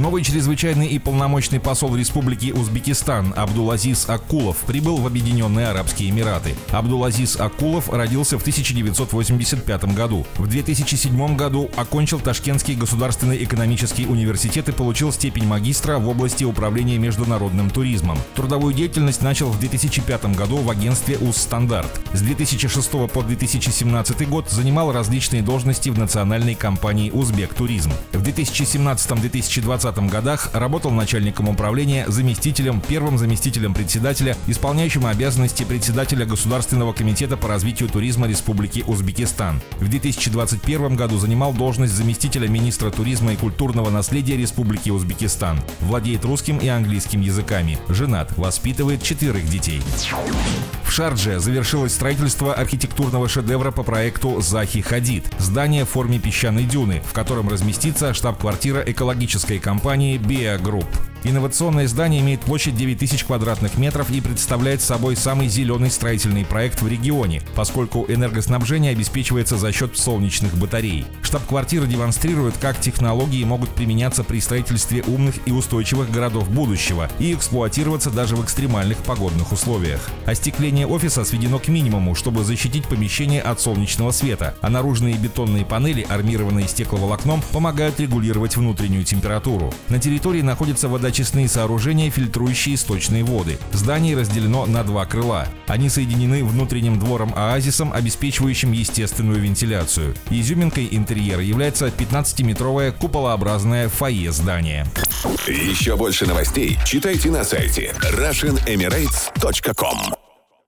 Новый чрезвычайный и полномочный посол Республики Узбекистан Абдулазиз Акулов прибыл в Объединенные Арабские Эмираты. Абдулазиз Акулов родился в 1985 году. В 2007 году окончил Ташкентский государственный экономический университет и получил степень магистра в области управления международным туризмом. Трудовую деятельность начал в 2005 году в агентстве УЗ-Стандарт. С 2006 по 2017 год занимал различные должности в национальной компании «Узбек Туризм». В 2017-2020 20 годах работал начальником управления, заместителем, первым заместителем председателя, исполняющим обязанности председателя Государственного комитета по развитию туризма Республики Узбекистан. В 2021 году занимал должность заместителя министра туризма и культурного наследия Республики Узбекистан. Владеет русским и английским языками. Женат, воспитывает четверых детей. В Шардже завершилось строительство архитектурного шедевра по проекту «Захи Хадид» – здание в форме песчаной дюны, в котором разместится штаб-квартира экологической компании «BEEAH Group». Инновационное здание имеет площадь 9000 квадратных метров и представляет собой самый зеленый строительный проект в регионе, поскольку энергоснабжение обеспечивается за счет солнечных батарей. Штаб-квартира демонстрирует, как технологии могут применяться при строительстве умных и устойчивых городов будущего и эксплуатироваться даже в экстремальных погодных условиях. Остекление офиса сведено к минимуму, чтобы защитить помещение от солнечного света, а наружные бетонные панели, армированные стекловолокном, помогают регулировать внутреннюю температуру. На территории находится водоемная водоочистные сооружения, фильтрующие сточные воды. Здание разделено на два крыла. Они соединены внутренним двором-оазисом, обеспечивающим естественную вентиляцию. Изюминкой интерьера является 15-метровое куполообразное фойе здания. Еще больше новостей читайте на сайте RussianEmirates.com